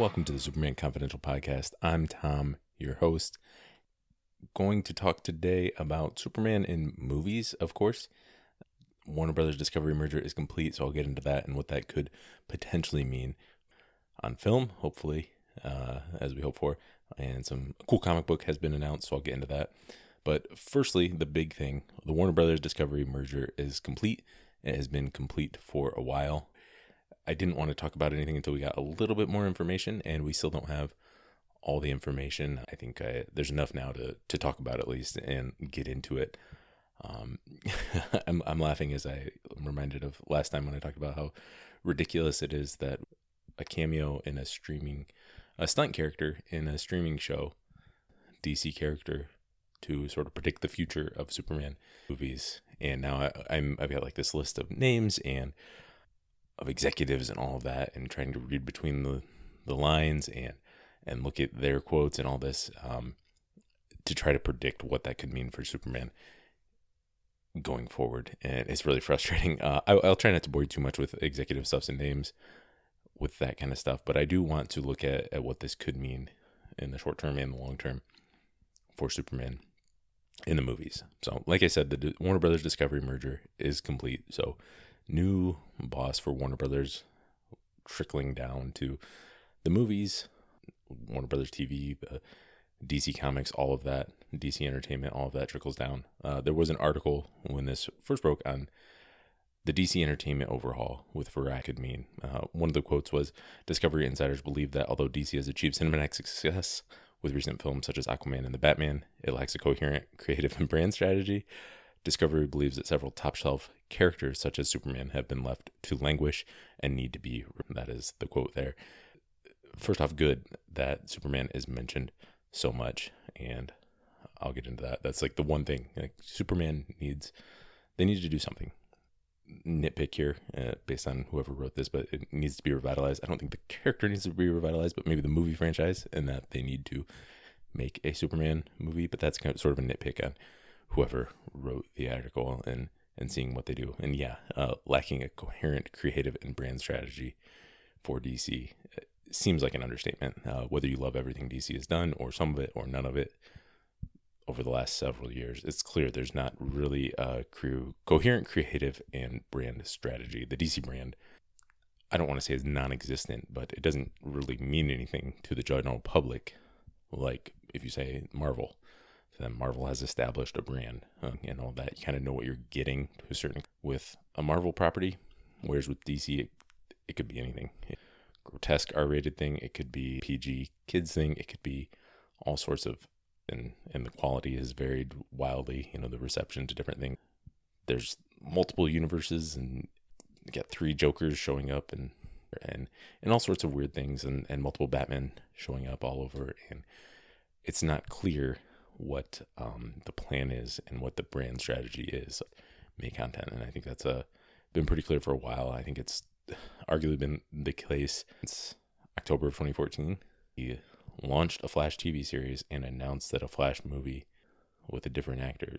Welcome to the Superman Confidential Podcast. I'm Tom, your host. Going to talk today about Superman in movies, of course. Warner Brothers Discovery merger is complete, so I'll get into that and what that could potentially mean on film, hopefully, uh, as we hope for. And some cool comic book has been announced, so I'll get into that. But firstly, the big thing the Warner Brothers Discovery merger is complete. It has been complete for a while. I didn't want to talk about anything until we got a little bit more information, and we still don't have all the information. I think I, there's enough now to, to talk about at least and get into it. Um, I'm, I'm laughing as I am reminded of last time when I talked about how ridiculous it is that a cameo in a streaming, a stunt character in a streaming show, DC character, to sort of predict the future of Superman movies. And now I, I'm I've got like this list of names and of executives and all of that, and trying to read between the the lines and and look at their quotes and all this um, to try to predict what that could mean for Superman going forward. And it's really frustrating. Uh, I, will try not to bore you too much with executive stuffs and names with that kind of stuff, but I do want to look at, at what this could mean in the short term and the long term for Superman in the movies. So, like I said, the Warner Brothers Discovery merger is complete. So, new boss for Warner Brothers trickling down to the movies, Warner Brothers TV, the DC Comics, all of that, DC Entertainment, all of that trickles down. Uh, there was an article when this first broke on the DC Entertainment overhaul with mean. Uh, one of the quotes was Discovery insiders believe that although DC has achieved cinematic success with recent films such as Aquaman and The Batman, it lacks a coherent creative and brand strategy. Discovery believes that several top shelf characters, such as Superman, have been left to languish and need to be. That is the quote there. First off, good that Superman is mentioned so much, and I'll get into that. That's like the one thing. Like Superman needs, they need to do something. Nitpick here, uh, based on whoever wrote this, but it needs to be revitalized. I don't think the character needs to be revitalized, but maybe the movie franchise, and that they need to make a Superman movie. But that's kind of sort of a nitpick on whoever wrote the article and and seeing what they do. And yeah, uh, lacking a coherent creative and brand strategy for DC uh, seems like an understatement. Uh, whether you love everything DC has done or some of it or none of it over the last several years, it's clear there's not really a crew, coherent creative and brand strategy. The DC brand, I don't want to say is non-existent, but it doesn't really mean anything to the general public. Like if you say Marvel, then Marvel has established a brand uh, and all that. You kind of know what you're getting to a certain with a Marvel property. Whereas with DC, it, it could be anything. Grotesque R-rated thing. It could be PG kids thing. It could be all sorts of, and and the quality has varied wildly. You know, the reception to different things. There's multiple universes, and you got three Jokers showing up, and and and all sorts of weird things, and and multiple Batman showing up all over, and it's not clear what um, the plan is and what the brand strategy is make content and i think that's a uh, been pretty clear for a while. I think it's arguably been the case since october of 2014 he launched a flash tv series and announced that a flash movie with a different actor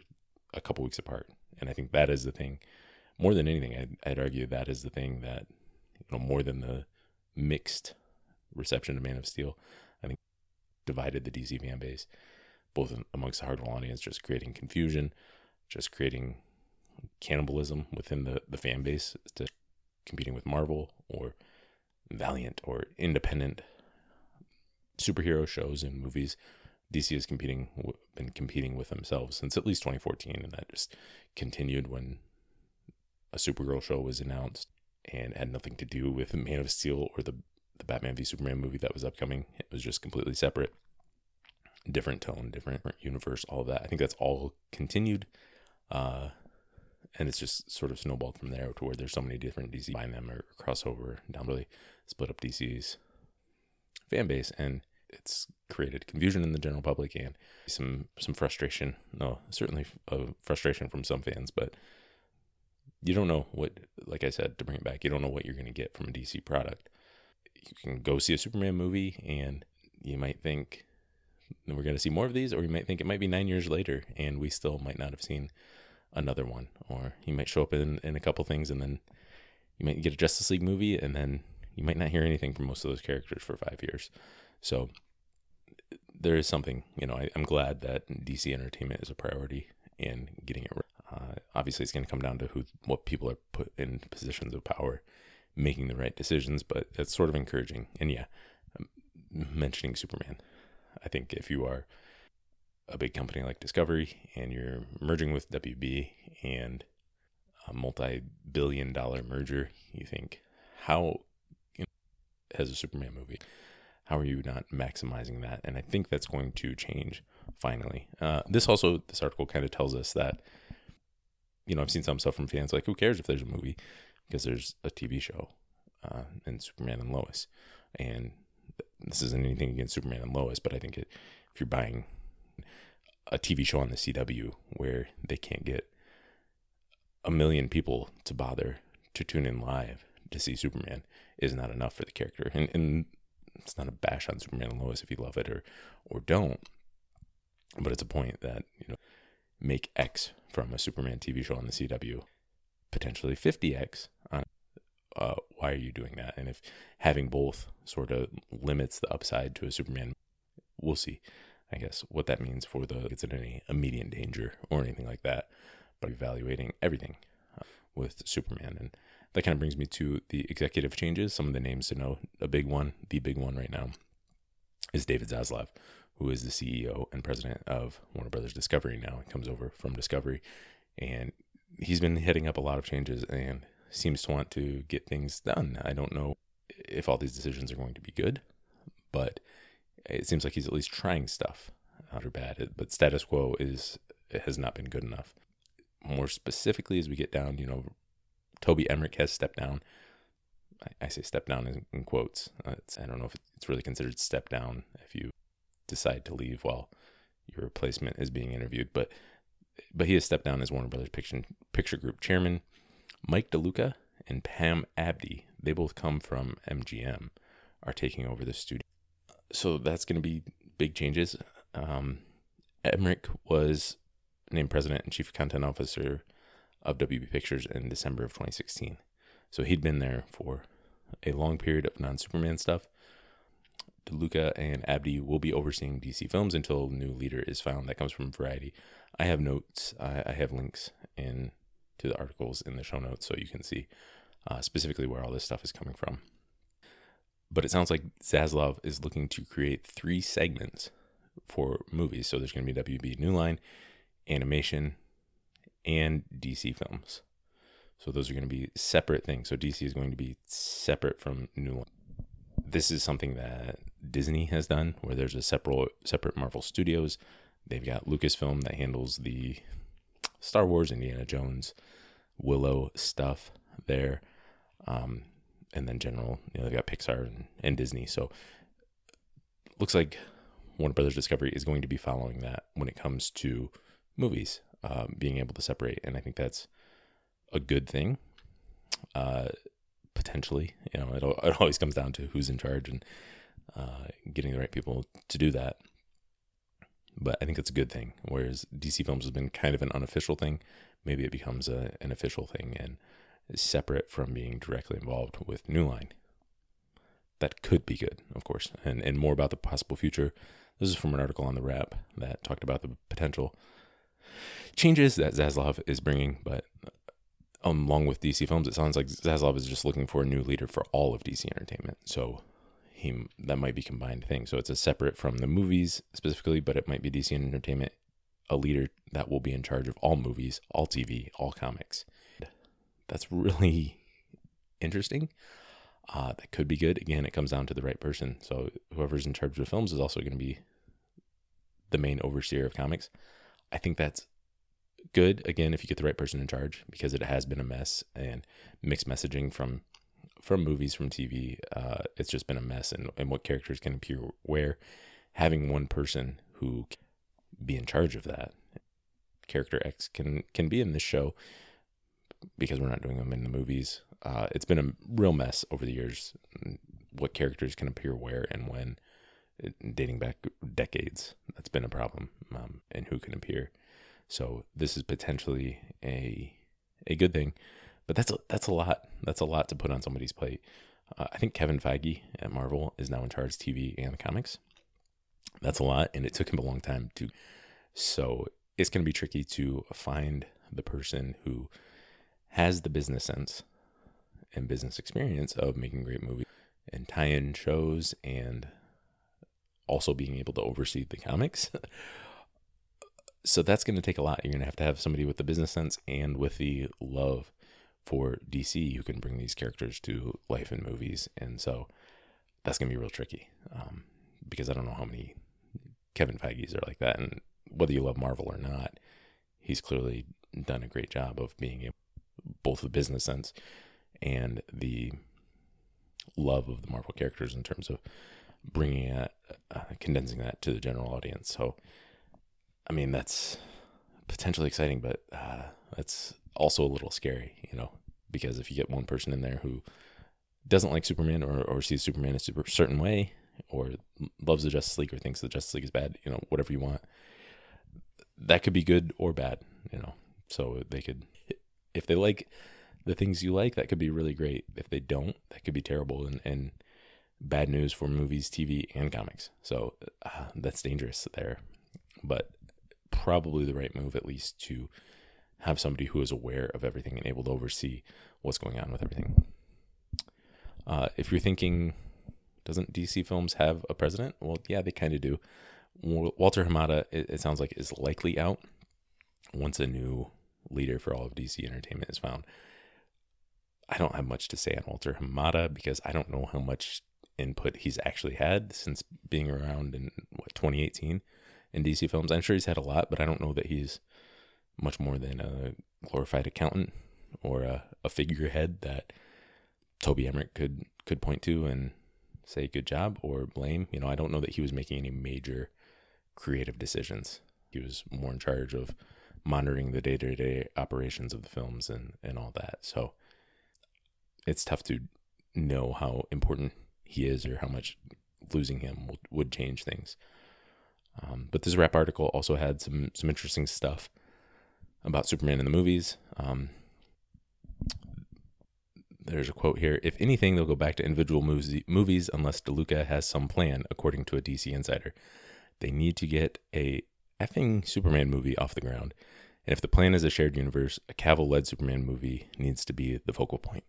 a couple weeks apart and i think that is the thing. More than anything I'd, I'd argue that is the thing that you know more than the mixed reception to man of steel i think divided the dc fan base both amongst the hardcore audience, just creating confusion, just creating cannibalism within the, the fan base to competing with Marvel or Valiant or independent superhero shows and movies. DC is competing been competing with themselves since at least 2014, and that just continued when a Supergirl show was announced and had nothing to do with Man of Steel or the the Batman v Superman movie that was upcoming. It was just completely separate different tone, different universe, all of that. I think that's all continued. Uh, and it's just sort of snowballed from there to where there's so many different DC buying them or crossover down really split up DC's fan base and it's created confusion in the general public and some some frustration. No, certainly a frustration from some fans, but you don't know what like I said to bring it back, you don't know what you're going to get from a DC product. You can go see a Superman movie and you might think we're going to see more of these, or you might think it might be nine years later and we still might not have seen another one. Or you might show up in, in a couple things and then you might get a Justice League movie and then you might not hear anything from most of those characters for five years. So there is something, you know, I, am glad that DC Entertainment is a priority in getting it. Uh, obviously, it's going to come down to who, what people are put in positions of power, making the right decisions. But that's sort of encouraging. And yeah, um, mentioning Superman, I think if you are a big company like Discovery and you're merging with WB and a multi-billion dollar merger, you think how you know, as a Superman movie how are you not maximizing that? And I think that's going to change finally. Uh, this also, this article kind of tells us that, you know, I've seen some stuff from fans like, who cares if there's a movie because there's a TV show uh, and Superman and Lois. And this isn't anything against Superman and Lois, but I think it, if you're buying a TV show on the CW where they can't get a million people to bother to tune in live to see Superman is not enough for the character. And, and it's not a bash on Superman and Lois if you love it or or don't, but it's a point that you know make X from a Superman TV show on the CW potentially 50x on uh, why are you doing that? And if having both sort of limits the upside to a Superman, we'll see. I guess what that means for the it's in any immediate danger or anything like that, but evaluating everything uh, with Superman and that kind of brings me to the executive changes. Some of the names to know. A big one, the big one right now, is David Zaslav, who is the CEO and president of Warner Brothers Discovery now. He comes over from Discovery, and he's been heading up a lot of changes and seems to want to get things done. I don't know if all these decisions are going to be good, but it seems like he's at least trying stuff. Not or bad, but status quo is has not been good enough. More specifically, as we get down, you know, Toby Emmerich has stepped down. I, say step down in, in quotes. Uh, I don't know if it's really considered step down if you decide to leave while your replacement is being interviewed, but but he has stepped down as Warner Brothers Picture, Picture Group chairman. Mike DeLuca and Pam Abdy, they both come from MGM, are taking over the studio. So that's going to be big changes. Um, Emmerich was named president and chief content officer of WB Pictures in December of 2016. So he'd been there for a long period of non Superman stuff. DeLuca and Abdy will be overseeing DC films until new leader is found. That comes from Variety. I have notes, I, I have links in to the articles in the show notes so you can see uh, specifically where all this stuff is coming from. But it sounds like Zaslav is looking to create three segments for movies. So there's going to be WB New Line, animation, and DC films. So those are going to be separate things. So DC is going to be separate from New Line. This is something that Disney has done, where there's a separate separate Marvel Studios. They've got Lucasfilm that handles the Star Wars, Indiana Jones, Willow stuff there, um, and then general. You know, they've got Pixar and, and Disney. So looks like Warner Brothers Discovery is going to be following that when it comes to movies um, being able to separate, and I think that's a good thing. Uh, potentially, you know, it, it always comes down to who's in charge and uh, getting the right people to do that. But I think it's a good thing. Whereas DC Films has been kind of an unofficial thing, maybe it becomes a, an official thing and separate from being directly involved with New Line. That could be good, of course, and and more about the possible future. This is from an article on the Wrap that talked about the potential changes that Zaslav is bringing, but um, along with DC Films, it sounds like Zaslav is just looking for a new leader for all of DC Entertainment. So he that might be combined thing. So it's a separate from the movies specifically, but it might be DC Entertainment, a leader that will be in charge of all movies, all TV, all comics. That's really interesting. Uh, that could be good. Again, it comes down to the right person. So whoever's in charge of the films is also going to be the main overseer of comics. I think that's good again if you get the right person in charge because it has been a mess and mixed messaging from from movies from TV. Uh, it's just been a mess and, and what characters can appear where. Having one person who can be in charge of that character X can can be in this show because we're not doing them in the movies. Uh, it's been a real mess over the years. What characters can appear where and when, dating back decades. That's been a problem, um, and who can appear. So this is potentially a a good thing, but that's a, that's a lot. That's a lot to put on somebody's plate. Uh, I think Kevin Feige at Marvel is now in charge of TV and comics. That's a lot, and it took him a long time to. So it's going to be tricky to find the person who has the business sense and business experience of making great movies and tie-in shows and also being able to oversee the comics. so that's going to take a lot. You're going to have to have somebody with the business sense and with the love for DC who can bring these characters to life in movies. And so that's going to be real tricky um, because I don't know how many Kevin Feige's are like that. And whether you love Marvel or not, he's clearly done a great job of being able, both the business sense and the love of the Marvel characters in terms of bringing it, uh, condensing that to the general audience. So, I mean, that's potentially exciting, but uh, that's also a little scary, you know, because if you get one person in there who doesn't like Superman or, or sees Superman a super certain way or loves the Justice League or thinks the Justice League is bad, you know, whatever you want, that could be good or bad, you know. So they could, if they like the things you like, that could be really great. If they don't, that could be terrible and, and bad news for movies, TV, and comics. So uh, that's dangerous there. But probably the right move, at least, to have somebody who is aware of everything and able to oversee what's going on with everything. Uh, if you're thinking, doesn't DC Films have a president? Well, yeah, they kind of do. Walter Hamada, it, it sounds like, is likely out once a new leader for all of DC Entertainment is found. I don't have much to say on Walter Hamada because I don't know how much input he's actually had since being around in what 2018 in DC films. I'm sure he's had a lot, but I don't know that he's much more than a glorified accountant or a, a figurehead that Toby Emmerich could could point to and say good job or blame. You know, I don't know that he was making any major creative decisions. He was more in charge of monitoring the day-to-day operations of the films and and all that. So it's tough to know how important he is or how much losing him would, would change things. Um, but this Wrap article also had some some interesting stuff about Superman in the movies. Um, there's a quote here: "If anything, they'll go back to individual movies, movies unless DeLuca has some plan." According to a DC insider, they need to get a effing Superman movie off the ground. And if the plan is a shared universe, a Cavill-led Superman movie needs to be the focal point.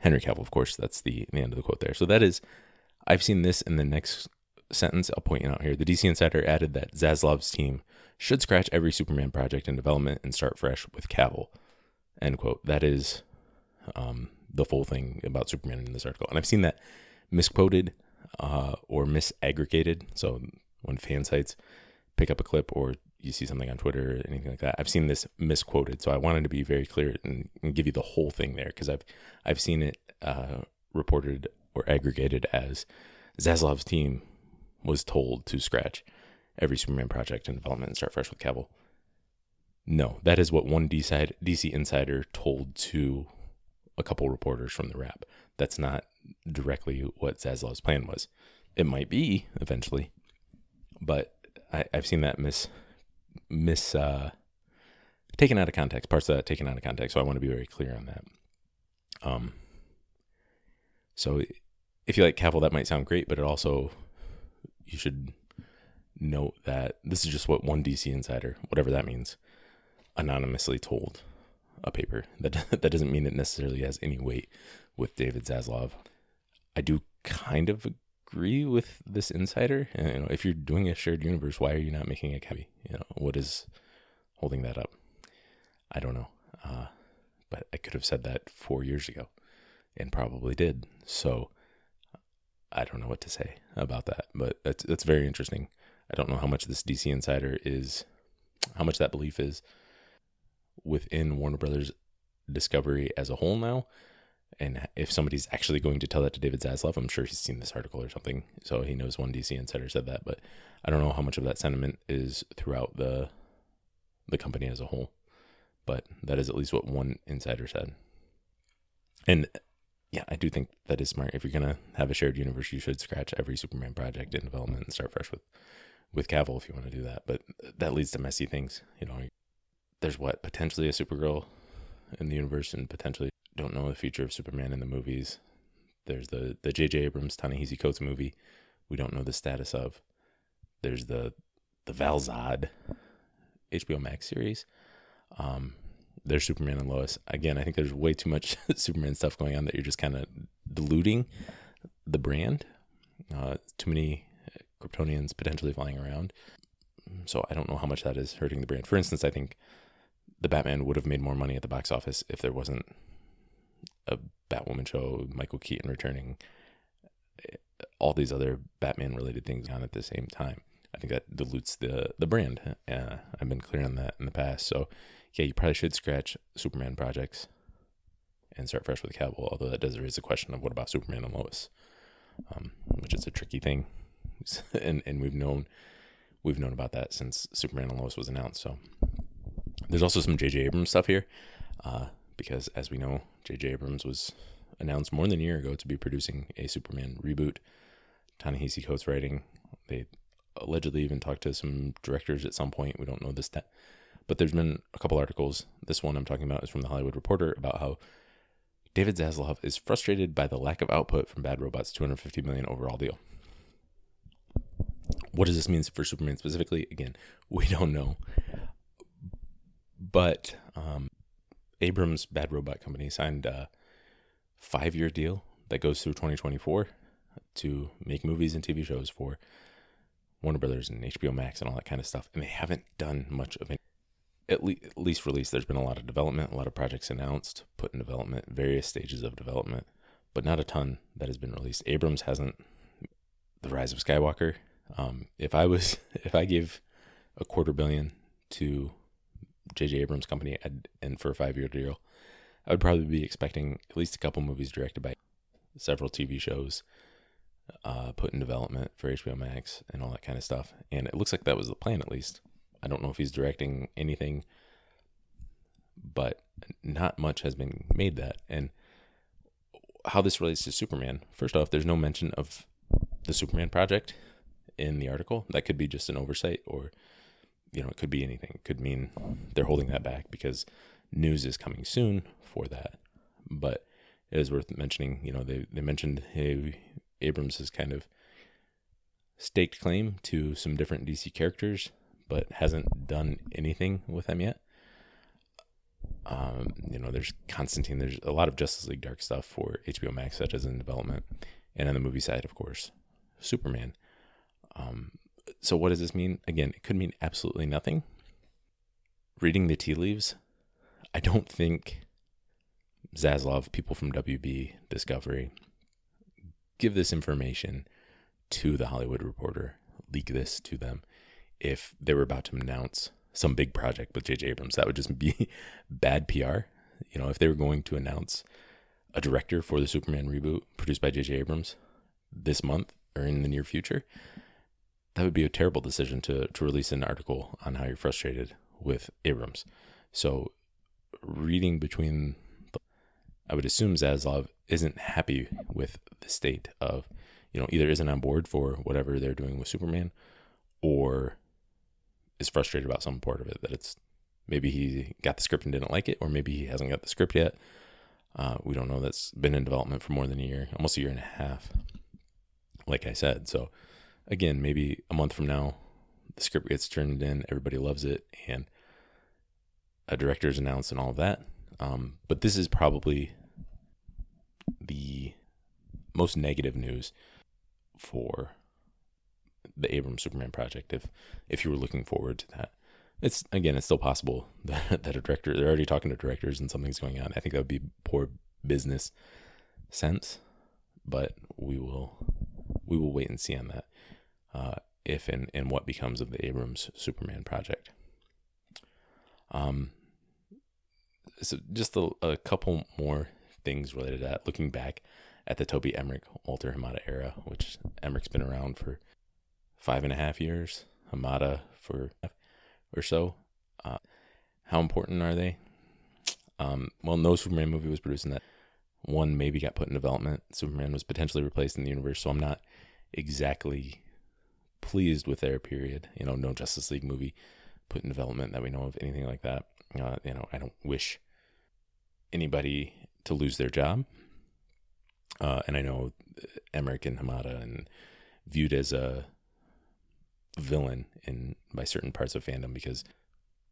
Henry Cavill, of course. That's the, the end of the quote there. So that is, I've seen this in the next sentence. I'll point you out here. The DC Insider added that Zaslav's team should scratch every Superman project in development and start fresh with Cavill. End quote. That is um, the full thing about Superman in this article. And I've seen that misquoted uh, or misaggregated. So when fan sites pick up a clip or you see something on Twitter or anything like that. I've seen this misquoted, so I wanted to be very clear and, and give you the whole thing there because I've I've seen it uh, reported or aggregated as Zaslav's team was told to scratch every Superman project in development and start fresh with Cavill. No, that is what one DC, insider told to a couple reporters from the Wrap. That's not directly what Zaslav's plan was. It might be eventually, but I, have seen that mis mis uh, taken out of context. Parts of that taken out of context. So I want to be very clear on that. Um. So if you like Cavill, that might sound great, but it also you should note that this is just what one DC insider, whatever that means, anonymously told a paper. That that doesn't mean it necessarily has any weight with David Zaslav. I do kind of agree with this insider. You know, if you're doing a shared universe, why are you not making it heavy? You know, what is holding that up? I don't know. Uh, but I could have said that four years ago, and probably did. So I don't know what to say about that. But that's that's very interesting. I don't know how much this DC insider is, how much that belief is within Warner Brothers Discovery as a whole now, and if somebody's actually going to tell that to David Zaslav, I'm sure he's seen this article or something, so he knows one DC insider said that. But I don't know how much of that sentiment is throughout the the company as a whole. But that is at least what one insider said. And yeah, I do think that is smart. If you're gonna have a shared universe, you should scratch every Superman project in development and start fresh with with Cavill if you want to do that. But that leads to messy things. You know, there's what potentially a Supergirl in the universe and potentially don't know the future of Superman in the movies. There's the the J.J. Abrams Ta-Nehisi Coates movie. We don't know the status of. There's the the Val-Zod HBO Max series. Um, there's Superman and Lois. Again, I think there's way too much Superman stuff going on that you're just kind of diluting the brand. Uh, too many Kryptonians potentially flying around. So I don't know how much that is hurting the brand. For instance, I think the Batman would have made more money at the box office if there wasn't a Batwoman show, Michael Keaton returning, all these other Batman related things on at the same time. I think that dilutes the the brand. Uh, I've been clear on that in the past. So yeah, you probably should scratch Superman projects and start fresh with Cavill. Although that does raise the question of what about Superman and Lois, um, which is a tricky thing, and and we've known we've known about that since Superman and Lois was announced. So there's also some J.J. Abrams stuff here, uh, because as we know, J.J. Abrams was announced more than a year ago to be producing a Superman reboot. Ta-Nehisi Coates writing. They allegedly even talked to some directors at some point. We don't know this, but there's been a couple articles. This one I'm talking about is from the Hollywood Reporter about how David Zaslav is frustrated by the lack of output from Bad Robot's 250 million overall deal. What does this mean for Superman specifically? Again, we don't know. But um, Abrams Bad Robot Company signed a five year deal that goes through 2024 to make movies and TV shows for Warner Brothers and HBO Max and all that kind of stuff. And they haven't done much of it. At, le- at least released. There's been a lot of development, a lot of projects announced, put in development, various stages of development, but not a ton that has been released. Abrams hasn't. The Rise of Skywalker. Um, if I was, if I give a quarter billion to J.J. Abrams' company and for a five year deal, I would probably be expecting at least a couple movies directed by several TV shows uh, put in development for HBO Max and all that kind of stuff. And it looks like that was the plan, at least. I don't know if he's directing anything, but not much has been made that. And how this relates to Superman, first off, there's no mention of the Superman project in the article. That could be just an oversight, or, you know, it could be anything. It could mean they're holding that back because news is coming soon for that. But it is worth mentioning, you know, they, they mentioned, hey, Abrams has kind of staked claim to some different DC characters, but hasn't done anything with them yet. Um, you know, there's Constantine. There's a lot of Justice League Dark stuff for HBO Max that is in development, and on the movie side, of course, Superman. Um, so what does this mean? Again, it could mean absolutely nothing. Reading the tea leaves, I don't think Zaslav, people from WB, Discovery, give this information to the Hollywood Reporter, leak this to them if they were about to announce some big project with J.J. Abrams. That would just be bad PR. You know, if they were going to announce a director for the Superman reboot produced by J.J. Abrams this month or in the near future, that would be a terrible decision to, to release an article on how you're frustrated with Abrams. So, reading between, the, I would assume Zaslav isn't happy with the state of, you know, either isn't on board for whatever they're doing with Superman or is frustrated about some part of it that it's maybe he got the script and didn't like it, or maybe he hasn't got the script yet. Uh, we don't know. That's been in development for more than a year, almost a year and a half. Like I said, so again, maybe a month from now, the script gets turned in, everybody loves it, and a director is announced and all of that. Um, but this is probably the most negative news for the Abrams Superman project if if you were looking forward to that. It's again, it's still possible that, that a director they're already talking to directors and something's going on. I think that would be poor business sense, but we will we will wait and see on that. Uh, if and, and what becomes of the Abrams Superman project. Um, so just a, a couple more things related to that. Looking back at the Toby Emmerich Walter Hamada era, which Emmerich's been around for five and a half years, Hamada for or so. Uh, how important are they? Um, well, no Superman movie was produced in that. One maybe got put in development. Superman was potentially replaced in the universe, so I'm not exactly pleased with their period. You know, no Justice League movie put in development that we know of, anything like that. Uh, you know, I don't wish anybody to lose their job. Uh, and I know Emmerich and Hamada and viewed as a villain in by certain parts of fandom because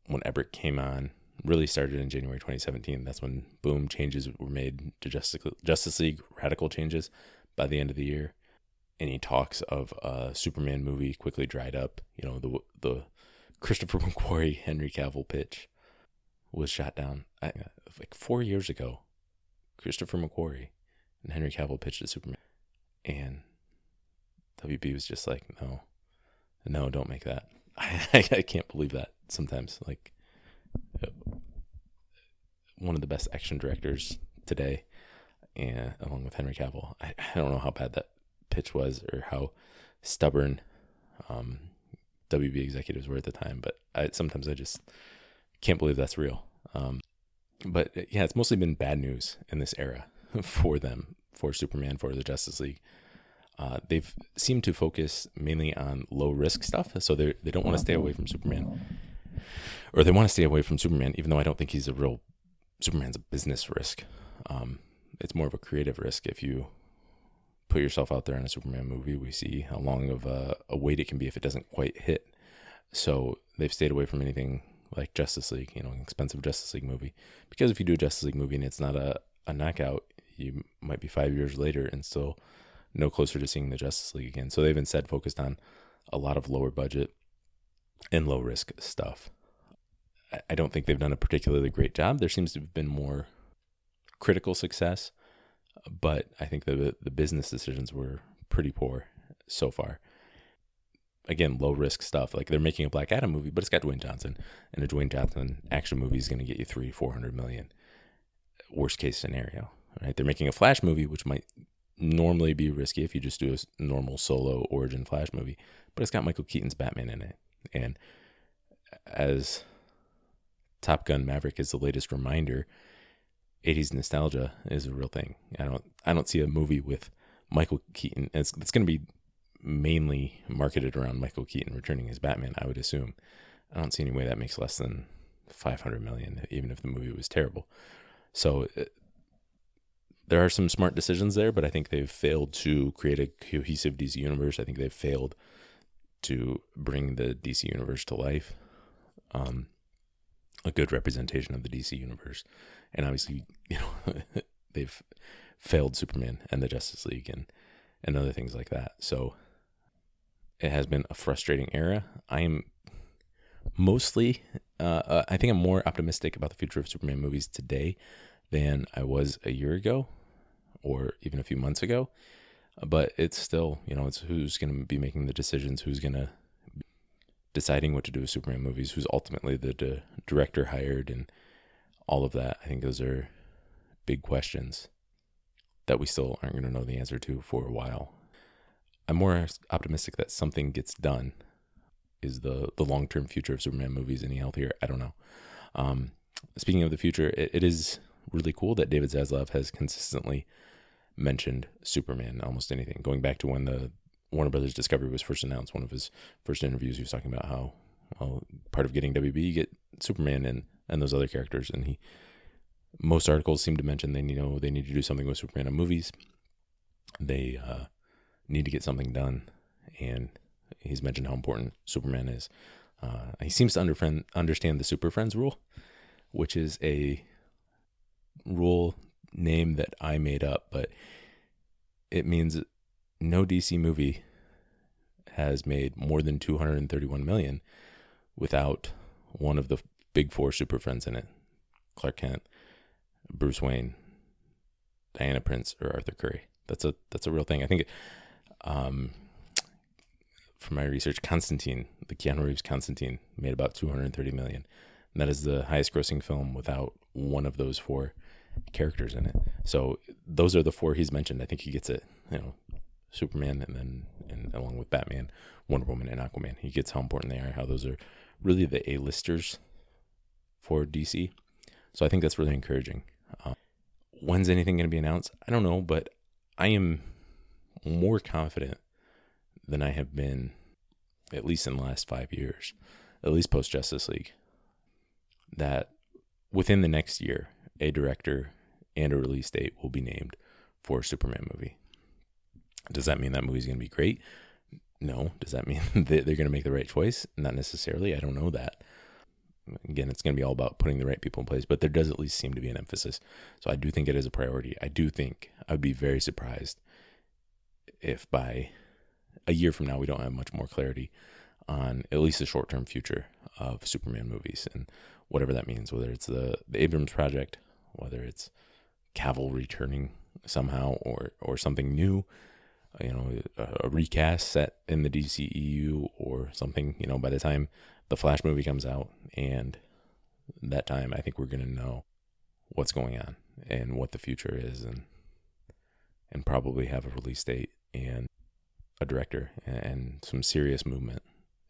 when Ebert came on, really started in January 2017. That's when boom changes were made to Justice Justice League, radical changes by the end of the year. Any talks of a Superman movie quickly dried up. You know the the Christopher McQuarrie Henry Cavill pitch was shot down I, like four years ago. Christopher McQuarrie and Henry Cavill pitched a Superman, and WB was just like, no, no, don't make that. I, I can't believe that sometimes. Like, one of the best action directors today, and along with Henry Cavill. I, I don't know how bad that pitch was or how stubborn um, WB executives were at the time, but I, sometimes I just can't believe that's real. Um, but yeah, it's mostly been bad news in this era for them, for Superman, for the Justice League. Uh, they've seemed to focus mainly on low risk stuff, so they they don't want to stay away from Superman, or they want to stay away from Superman, even though I don't think he's a real Superman's a business risk. Um, it's more of a creative risk if you put yourself out there in a Superman movie. We see how long of a, a wait it can be if it doesn't quite hit. So they've stayed away from anything like Justice League, you know, an expensive Justice League movie, because if you do a Justice League movie and it's not a a knockout, you might be five years later and still no closer to seeing the Justice League again. So they've instead focused on a lot of lower budget and low risk stuff. I don't think they've done a particularly great job. There seems to have been more critical success, but I think the the business decisions were pretty poor so far. Again, low risk stuff. Like they're making a Black Adam movie, but it's got Dwayne Johnson, and a Dwayne Johnson action movie is going to get you three, four hundred million. Worst case scenario, right? They're making a Flash movie, which might normally be risky if you just do a normal solo origin Flash movie, but it's got Michael Keaton's Batman in it. And as Top Gun Maverick is the latest reminder, 80s nostalgia is a real thing. I don't I don't see a movie with Michael Keaton. It's, it's going to be mainly marketed around Michael Keaton returning as Batman, I would assume. I don't see any way that makes less than 500 million even if the movie was terrible. So uh, there are some smart decisions there, but I think they've failed to create a cohesive DC universe. I think they've failed to bring the DC universe to life. Um, a good representation of the DC universe, and obviously, you know, they've failed Superman and the Justice League and and other things like that. So it has been a frustrating era. I am mostly, uh, uh, I think I'm more optimistic about the future of Superman movies today than I was a year ago or even a few months ago. But it's still, you know, it's who's going to be making the decisions, who's going to deciding what to do with Superman movies, who's ultimately the d- director hired, and all of that. I think those are big questions that we still aren't going to know the answer to for a while. I'm more optimistic that something gets done. Is the the long term future of Superman movies any healthier? I don't know. Um, speaking of the future, it, it is really cool that David Zaslav has consistently mentioned Superman almost anything. Going back to when the Warner Brothers Discovery was first announced, one of his first interviews, he was talking about how well part of getting WB you get Superman and and those other characters, and he most articles seem to mention they you know they need to do something with Superman in movies. They uh, need to get something done, and he's mentioned how important Superman is. Uh, he seems to under- understand the Super Friends rule, which is a rule name that I made up, but it means no DC movie has made more than 231 million without one of the big four super friends in it Clark Kent, Bruce Wayne, Diana Prince, or Arthur Curry. That's a that's a real thing. I think um, from my research, Constantine, the Keanu Reeves Constantine, made about 230 million. And that is the highest grossing film without one of those four characters in it. So those are the four he's mentioned. I think he gets it. You know, Superman, and then and along with Batman, Wonder Woman, and Aquaman. He gets how important they are. How those are really the A-listers for DC. So I think that's really encouraging. Um, when's anything going to be announced? I don't know, but I am more confident than I have been, at least in the last five years, at least post Justice League, that within the next year, a director and a release date will be named for a Superman movie. Does that mean that movie's going to be great? No. Does that mean they're going to make the right choice? Not necessarily. I don't know that. Again, it's going to be all about putting the right people in place, but there does at least seem to be an emphasis. So I do think it is a priority. I do think I would be very surprised if by a year from now we don't have much more clarity on at least the short term future of Superman movies and whatever that means, whether it's the, the Abrams project, whether it's Cavill returning somehow or or something new you know, a, a recast set in the DCEU or something, you know, by the time the Flash movie comes out and that time I think we're going to know what's going on and what the future is and and probably have a release date and a director and some serious movement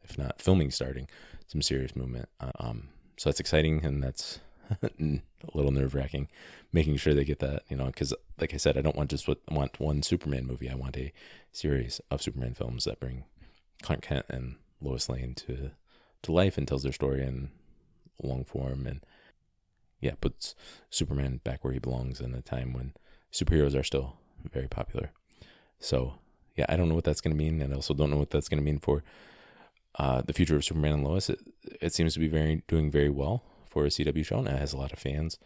if not filming starting some serious movement um so that's exciting and that's a little nerve wracking, making sure they get that, you know, because like I said, I don't want just want one Superman movie. I want a series of Superman films that bring Clark Kent and Lois Lane to to life and tells their story in long form and yeah, puts Superman back where he belongs in a time when superheroes are still very popular. So yeah, I don't know what that's going to mean, and I also don't know what that's going to mean for uh, the future of Superman and Lois. It, it seems to be very doing very well for a CW show, and it has a lot of fans.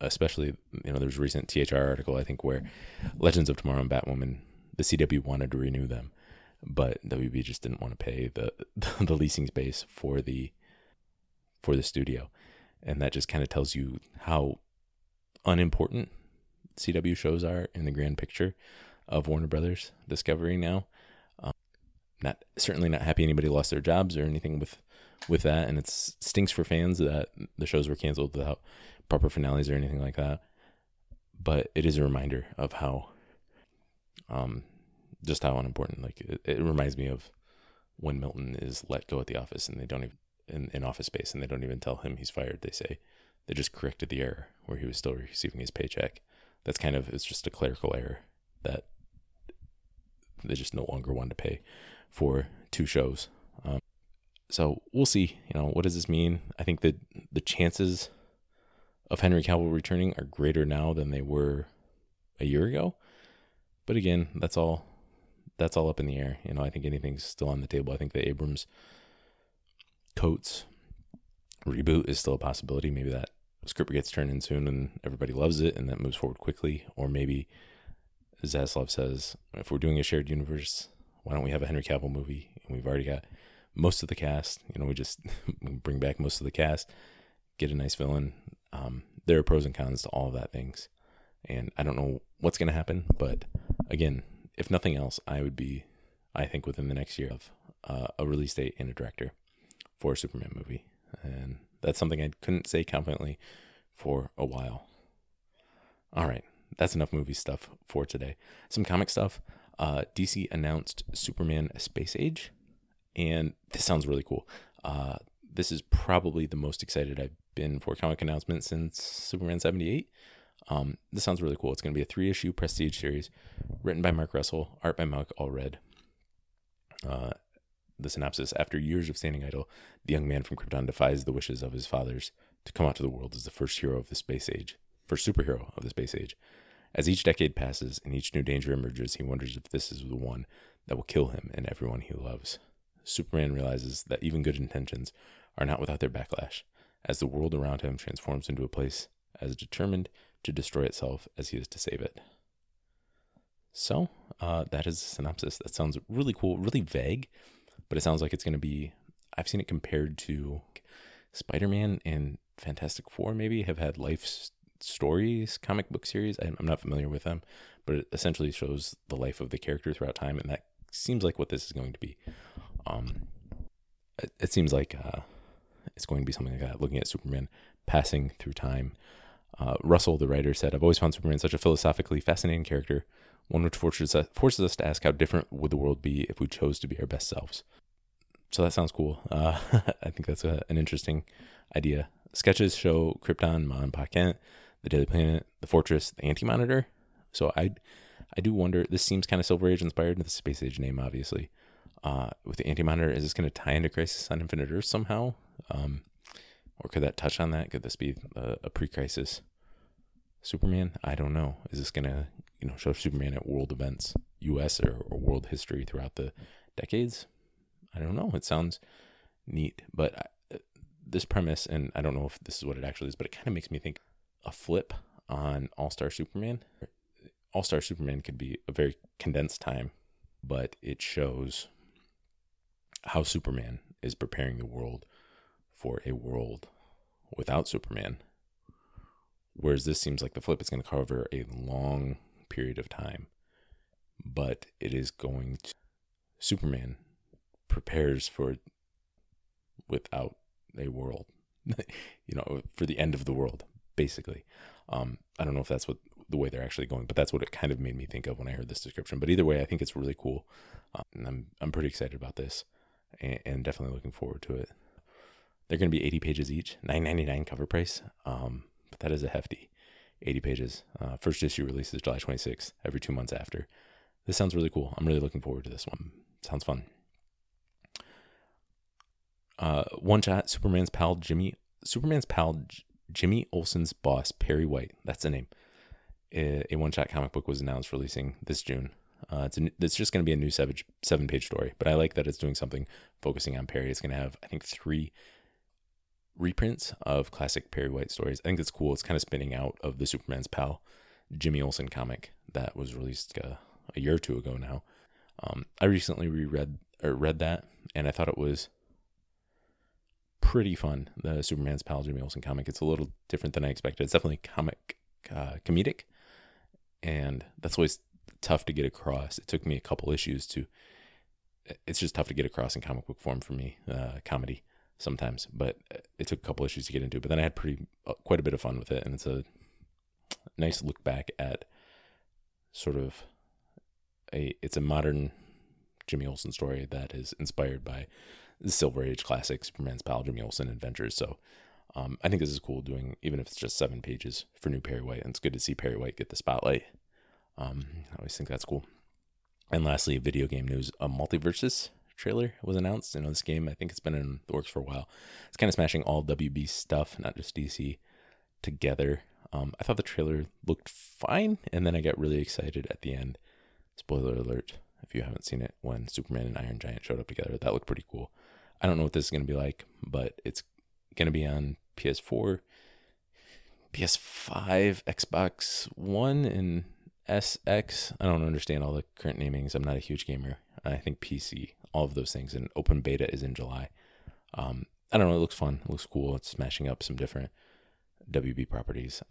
Especially, you know, there was a recent THR article I think where Legends of Tomorrow and Batwoman, the CW wanted to renew them, but WB just didn't want to pay the the leasing space for the for the studio, and that just kind of tells you how unimportant CW shows are in the grand picture of Warner Brothers Discovery now. Not certainly not happy anybody lost their jobs or anything with with that, and it stinks for fans that the shows were canceled without proper finales or anything like that. But it is a reminder of how, um, just how unimportant. Like it, it reminds me of when Milton is let go at the office, and they don't even in, in office space, and they don't even tell him he's fired. They say they just corrected the error where he was still receiving his paycheck. That's kind of it's just a clerical error that they just no longer want to pay for two shows. Um, so we'll see. You know, what does this mean? I think that the chances of Henry Cavill returning are greater now than they were a year ago. But again, that's all that's all up in the air. You know, I think anything's still on the table. I think the Abrams Coates reboot is still a possibility. Maybe that script gets turned in soon and everybody loves it and that moves forward quickly. Or maybe Zaslav says, if we're doing a shared universe, why don't we have a Henry Cavill movie? And we've already got most of the cast. You know, we just bring back most of the cast, get a nice villain. Um, there are pros and cons to all of that things, and I don't know what's going to happen. But again, if nothing else, I would be, I think, within the next year of uh, a release date and a director for a Superman movie, and that's something I couldn't say confidently for a while. All right, that's enough movie stuff for today. Some comic stuff. Uh, DC announced Superman Space Age and this sounds really cool. Uh, this is probably the most excited I've been for comic announcement since Superman 78. Um, this sounds really cool. It's going to be a three issue prestige series written by Mark Russell, art by Mike Allred. Uh, the synopsis After years of standing idle, the young man from Krypton defies the wishes of his fathers to come out to the world as the first hero of the space age, first superhero of the space age. As each decade passes and each new danger emerges, he wonders if this is the one that will kill him and everyone he loves. Superman realizes that even good intentions are not without their backlash, as the world around him transforms into a place as determined to destroy itself as he is to save it. So, uh, that is a synopsis. That sounds really cool, really vague, but it sounds like it's going to be. I've seen it compared to Spider Man and Fantastic Four, maybe, have had life stories comic book series. I'm not familiar with them, but it essentially shows the life of the character throughout time, and that seems like what this is going to be. Um, it, it seems like uh, it's going to be something like that. Looking at Superman passing through time. Uh, Russell, the writer, said, "I've always found Superman such a philosophically fascinating character, one which forces us, forces us to ask how different would the world be if we chose to be our best selves." So that sounds cool. Uh, I think that's a, an interesting idea. Sketches show Krypton, Ma and Pa Kent, the Daily Planet, the Fortress, the Anti Monitor. So I, I do wonder. This seems kind of Silver Age inspired, the Space Age name, obviously uh, with the anti-monitor is this going to tie into crisis on infinite earth somehow um, or could that touch on that could this be a, a pre-crisis Superman? I don't know. Is this gonna you know show Superman at world events, U.S. or, or world history throughout the decades? I don't know. It sounds neat, but I, this premise, and I don't know if this is what it actually is, but it kind of makes me think a flip on All Star Superman. All Star Superman could be a very condensed time, but it shows how Superman is preparing the world for a world without Superman. Whereas this seems like the flip is going to cover a long period of time, but it is going to. Superman prepares for without a world, you know, for the end of the world, basically. Um, I don't know if that's what the way they're actually going, but that's what it kind of made me think of when I heard this description. But either way, I think it's really cool, um, and I'm I'm pretty excited about this, and, and definitely looking forward to it. They're going to be 80 pages each, 9.99 cover price. Um, but that is a hefty 80 pages. Uh, first issue releases July 26th, every two months after. This sounds really cool. I'm really looking forward to this one. Sounds fun. Uh, one shot Superman's pal Jimmy. Superman's pal Jimmy Olsen's boss Perry White. That's the name. A, one shot comic book was announced releasing this June. Uh, it's, a, it's just going to be a new seven, seven page story, but I like that it's doing something focusing on Perry. It's going to have, I think, three reprints of classic Perry White stories. I think it's cool. It's kind of spinning out of the Superman's pal Jimmy Olsen comic that was released uh, a year or two ago now. Um, I recently reread or read that, and I thought it was pretty fun. The Superman's pal Jimmy Olsen comic. It's a little different than I expected. It's definitely comic uh, comedic, and that's always tough to get across. It took me a couple issues to. It's just tough to get across in comic book form for me, uh, comedy sometimes, but it took a couple issues to get into. But then I had pretty uh, quite a bit of fun with it, and it's a nice look back at sort of a it's a modern Jimmy Olsen story that is inspired by the Silver Age classic Superman's pal Jimmy Olsen adventures. So um, I think this is cool doing even if it's just seven pages for new Perry White, and it's good to see Perry White get the spotlight. Um, I always think that's cool. And lastly, video game news: a MultiVersus trailer was announced. You know, this game, I think it's been in the works for a while. It's kind of smashing all WB stuff, not just DC, together. Um, I thought the trailer looked fine, and then I got really excited at the end. Spoiler alert if you haven't seen it, when Superman and Iron Giant showed up together. That looked pretty cool. I don't know what this is going to be like, but it's going to be on PS4, PS5, Xbox One, and SX. I don't understand all the current namings. I'm not a huge gamer. I think PC all of those things. And open beta is in July. Um, I don't know. It looks fun. It looks cool. It's smashing up some different WB properties.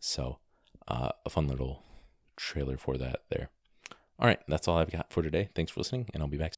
So, uh, a fun little trailer for that there. All right, that's all I've got for today. Thanks for listening, and I'll be back.